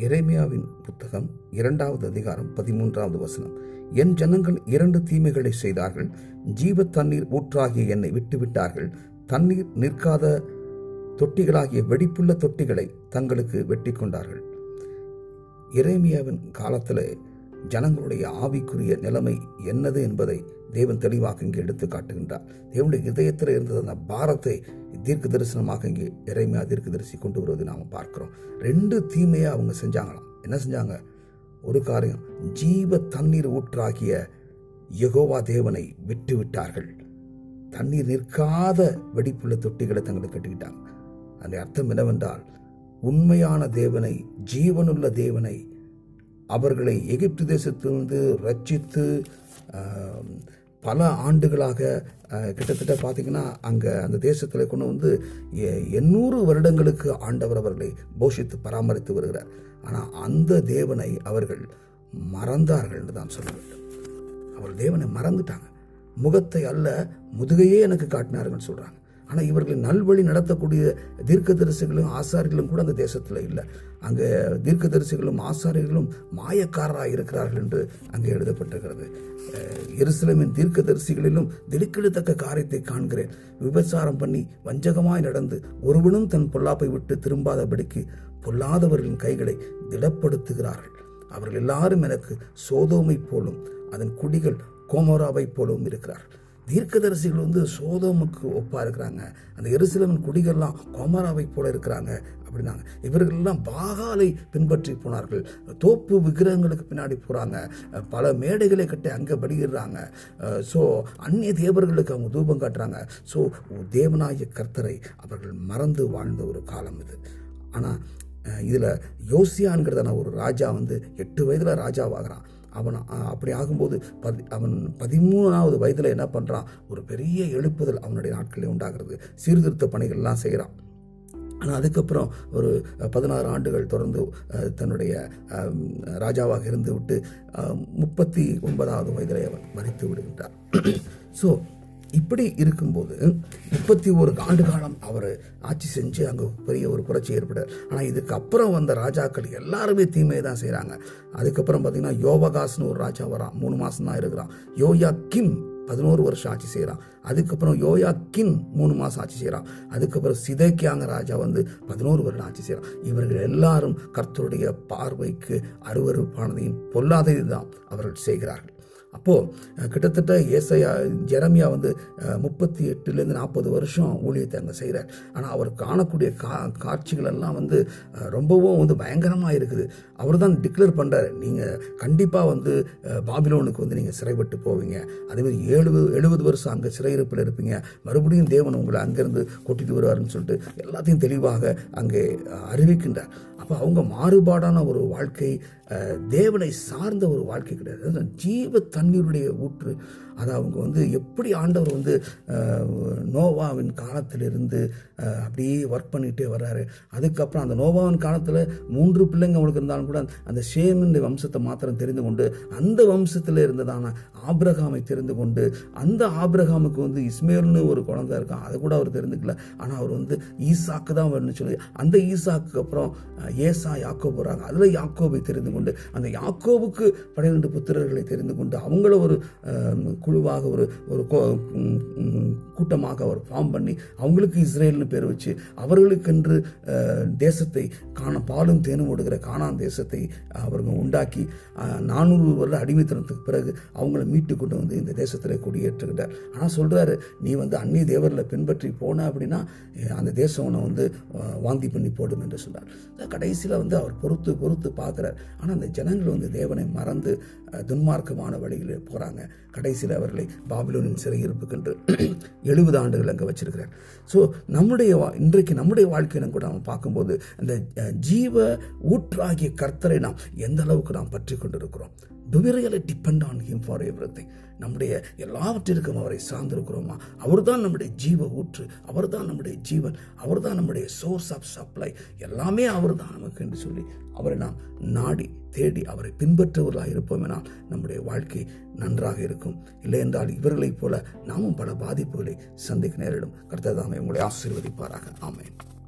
எரேமியாவின் புத்தகம் இரண்டாவது அதிகாரம் பதிமூன்றாவது வசனம். என் ஜனங்கள் இரண்டு தீமைகளை செய்தார்கள். ஜீவ தண்ணீர் ஊற்றாகிய என்னை விட்டுவிட்டார்கள். தண்ணீர் நிற்காத தொட்டிகளாகிய வெடிப்புள்ள தொட்டிகளை தங்களுக்கு வெட்டி கொண்டார்கள் இறைமியாவின் காலத்தில் ஜனங்களுடைய ஆவிக்குரிய நிலைமை என்னது என்பதை தேவன் தெளிவாக இங்கே எடுத்து காட்டுகின்றார். தேவனுடைய இதயத்தில் இருந்தது அந்த பாரத்தை தீர்க்க தரிசனமாக இங்கே இறைமையாக தீர்க்க தரிசி கொண்டு வருவதை நாம் பார்க்கிறோம். ரெண்டு தீமையை அவங்க செஞ்சாங்களாம். என்ன செஞ்சாங்க? ஒரு காரியம். ஜீவ தண்ணீர் ஊற்றாகிய யகோவா தேவனை விட்டு விட்டார்கள் தண்ணீர் நிற்காத வெடிப்புள்ள தொட்டிகளை தங்களுக்கு கட்டிக்கிட்டாங்க. அந்த அர்த்தம் என்னவென்றால் உண்மையான தேவனை ஜீவனுள்ள தேவனை அவர்களை எகிப்து தேசத்திலிருந்து ரட்சித்து பல ஆண்டுகளாக கிட்டத்தட்ட பார்த்தீங்கன்னா அங்கே அந்த தேசத்தில் கொண்டு வந்து எ- எண்ணூறு வருடங்களுக்கு ஆண்டவர் அவர்களை போஷித்து பராமரித்து வருகிறார். ஆனால் அந்த தேவனை அவர்கள் மறந்தார்கள் என்று தான் சொல்ல வேண்டும். அவர் தேவனை மறந்துட்டாங்க. முகத்தை அல்ல முதுகையே எனக்கு காட்டினார்கள் சொல்கிறாங்க ஆனால் இவர்கள் நல்வழி நடத்தக்கூடிய தீர்க்கதரிசிகளும் ஆசாரிகளும் கூட அந்த தேசத்தில் இல்லை. அங்கே தீர்க்கதரிசிகளும் ஆசாரிகளும் மாயக்காரராக இருக்கிறார்கள் என்று அங்கே எழுதப்பட்டிருக்கிறது. எருசலமின் தீர்க்கதரிசிகளிலும் திடுக்கெடுத்தக்க காரியத்தை காண்கிறேன். விபச்சாரம் பண்ணி வஞ்சகமாய் நடந்து ஒருவனும் தன் பொல்லாப்பை விட்டு திரும்பாதபடிக்கு பொல்லாதவர்களின் கைகளை திடப்படுத்துகிறார்கள். அவர்கள் எல்லாரும் எனக்கு சோதோமை போலும் அதன் குடிகள் கோமோராவை போலவும் இருக்கிறார்கள். தீர்க்கதரிசிகள் வந்து சோதமுக்கு ஒப்பா இருக்கிறாங்க. அந்த எருசலேமின் குடிகள்லாம் கோமராவை போல இருக்கிறாங்க அப்படின்னாங்க. இவர்கள் எல்லாம் பாகாலை பின்பற்றி போனார்கள். தோப்பு விக்கிரகங்களுக்கு பின்னாடி போறாங்க. பல மேடைகளை கட்டி அங்கே பலியிடுறாங்க. ஸோ அந்நிய தேவர்களுக்கு அவங்க தூபம் காட்டுறாங்க. ஸோ தேவனாய கர்த்தரை அவர்கள் மறந்து வாழ்ந்த ஒரு காலம் இது. ஆனால் இதில் யோசியான்கிறதான ஒரு ராஜா வந்து எட்டு வயதில் ராஜாவாகிறான். அவன் அப்படி ஆகும்போது பதி அவன் பதிமூணாவது வயதில் என்ன பண்ணுறான் ஒரு பெரிய எழுப்புதல் அவனுடைய நாட்களில் உண்டாகிறது. சீர்திருத்த பணிகள்லாம் செய்கிறான் ஆனால் அதுக்கப்புறம் ஒரு பதினாறு ஆண்டுகள் தொடர்ந்து தன்னுடைய ராஜாவாக இருந்து விட்டு முப்பத்தி ஒன்பதாவது வயதிலே அவன் மறித்து விடுகின்றார் ஸோ இப்படி இருக்கும்போது முப்பத்தி ஒரு ஆண்டு காலம் அவர் ஆட்சி செஞ்சு அங்கே பெரிய ஒரு புரட்சி ஏற்பட்டார். ஆனால் இதுக்கு அப்புறம் வந்த ராஜாக்கள் எல்லாருமே தீமையை தான் செய்கிறாங்க அதுக்கப்புறம் பார்த்தீங்கன்னா யோபகாஸ்னு ஒரு ராஜா வரான். மூணு மாதம் தான் இருக்கிறான். யோயா கிம் பதினோரு வருஷம் ஆட்சி செய்கிறான் அதுக்கப்புறம் யோயா கின் மூணு மாதம் ஆட்சி செய்கிறான் அதுக்கப்புறம் சிதைக்கியாங்க ராஜா வந்து பதினோரு வருடம் ஆட்சி செய்கிறான் இவர்கள் எல்லாரும் கர்த்தருடைய பார்வைக்கு அருவருப்பானதையும் பொல்லாததையும் தான் அவர்கள் செய்கிறார்கள். அப்போது கிட்டத்தட்ட ஏசையா ஜெரமியா வந்து முப்பத்தி எட்டுலேருந்து நாற்பது வருஷம் ஊழியத்தை அங்கே செய்கிறார் ஆனால் அவர் காணக்கூடிய கா காட்சிகள் எல்லாம் வந்து ரொம்பவும் வந்து பயங்கரமாக இருக்குது. அவர் தான் டிக்ளேர் பண்ணுறாரு நீங்கள் கண்டிப்பாக வந்து பாபிலோனுக்கு வந்து நீங்கள் சிறைப்பட்டு போவீங்க. அதேமாதிரி ஏழு எழுபது வருஷம் அங்கே சிறையிருப்பில் இருப்பீங்க. மறுபடியும் தேவன் உங்களை அங்கேருந்து கொட்டிட்டு வருவாருன்னு சொல்லிட்டு எல்லாத்தையும் தெளிவாக அங்கே அறிவிக்கின்றார். அப்போ அவங்க மாறுபாடான ஒரு வாழ்க்கை தேவனை சார்ந்த ஒரு வாழ்க்கை கிடையாது. அதான் ஜீவ தண்ணீருடைய ஊற்று. அதை அவங்க வந்து எப்படி ஆண்டவர் வந்து நோவாவின் காலத்திலிருந்து அப்படியே ஒர்க் பண்ணிகிட்டே வர்றாரு. அதுக்கப்புறம் அந்த நோவாவின் காலத்தில் மூன்று பிள்ளைங்க அவங்களுக்கு இருந்தாலும் கூட அந்த ஷேமின் வம்சத்தை மாத்திரம் தெரிந்து கொண்டு அந்த வம்சத்தில் இருந்ததான ஆபிரகாமை தெரிந்து கொண்டு அந்த ஆபிரகாமுக்கு வந்து இஸ்மேல்னு ஒரு குழந்தை இருக்கான் அதை கூட அவர் தெரிந்துக்கல ஆனால் அவர் வந்து ஈசாக்கு தான் வரணும்னு சொல்லி அந்த ஈசாக்கு அப்புறம் ஏசா யாக்கோ போகிறாங்க அதில் யாக்கோபை தெரிந்து கொண்டு அந்த யாக்கோவுக்கு பன்னிரெண்டு புத்திரர்களை தெரிந்து கொண்டு அவங்கள ஒரு குழுவாக ஒரு ஒரு கோ- கூட்டமாக அவர் ஃபார்ம் பண்ணி அவங்களுக்கு இஸ்ரேல்னு பேர் வச்சு அவர்களுக்கென்று தேசத்தை காண பாலும் தேனும் ஓடுகிற காணாம் தேசத்தை அவர்கள் உண்டாக்கி நானூறு வருட அடிமைத்தனத்துக்கு பிறகு அவங்கள மீட்டு கொண்டு வந்து இந்த தேசத்தில் குடியேற்றுகின்றார் ஆனால் சொல்கிறாரு நீ வந்து அந்நிய தேவரில் பின்பற்றி போன அப்படின்னா அந்த தேசம் உன்னை வந்து வாந்தி பண்ணி போடும் என்று சொன்னார். கடைசியில் வந்து அவர் பொறுத்து பொறுத்து பார்க்குறார். ஆனால் அந்த ஜனங்கள் வந்து தேவனை மறந்து துன்மார்க்கமான வழி சிறையில் போகிறாங்க கடைசியில் அவர்களை பாபிலோனின் சிறையிருப்புக்கென்று எழுபது ஆண்டுகள் அங்கே வச்சிருக்கிறார். ஸோ நம்முடைய வா- இன்றைக்கு நம்முடைய வாழ்க்கையில கூட நம்ம பார்க்கும்போது அந்த ஜீவ ஊற்றாகிய கர்த்தரை நாம் எந்த அளவுக்கு நாம் பற்றி கொண்டிருக்கிறோம்? Do we really depend on him for every நம்முடைய எல்லாவற்றிற்கும் அவரை சார்ந்திருக்கிறோமா? அவர்தான் நம்முடைய ஜீவ ஊற்று அவர்தான் நம்முடைய ஜீவன் அவர்தான் நம்முடைய சோர்ஸ் ஆஃப் சப்ளை எல்லாமே அவர்தான் நமக்கு என்று சொல்லி அவரை நாம் நாடி தேடி அவரை பின்பற்றுவர்களாக இருப்போமெனால் நம்முடைய வாழ்க்கை நன்றாக இருக்கும். இல்லை என்றால் இவர்களைப் போல நாமும் பல பாதிப்புகளை சந்திக்க நேரிடும். கர்த்ததாமே உங்களை ஆசீர்வதிப்பாராக. ஆமேன்.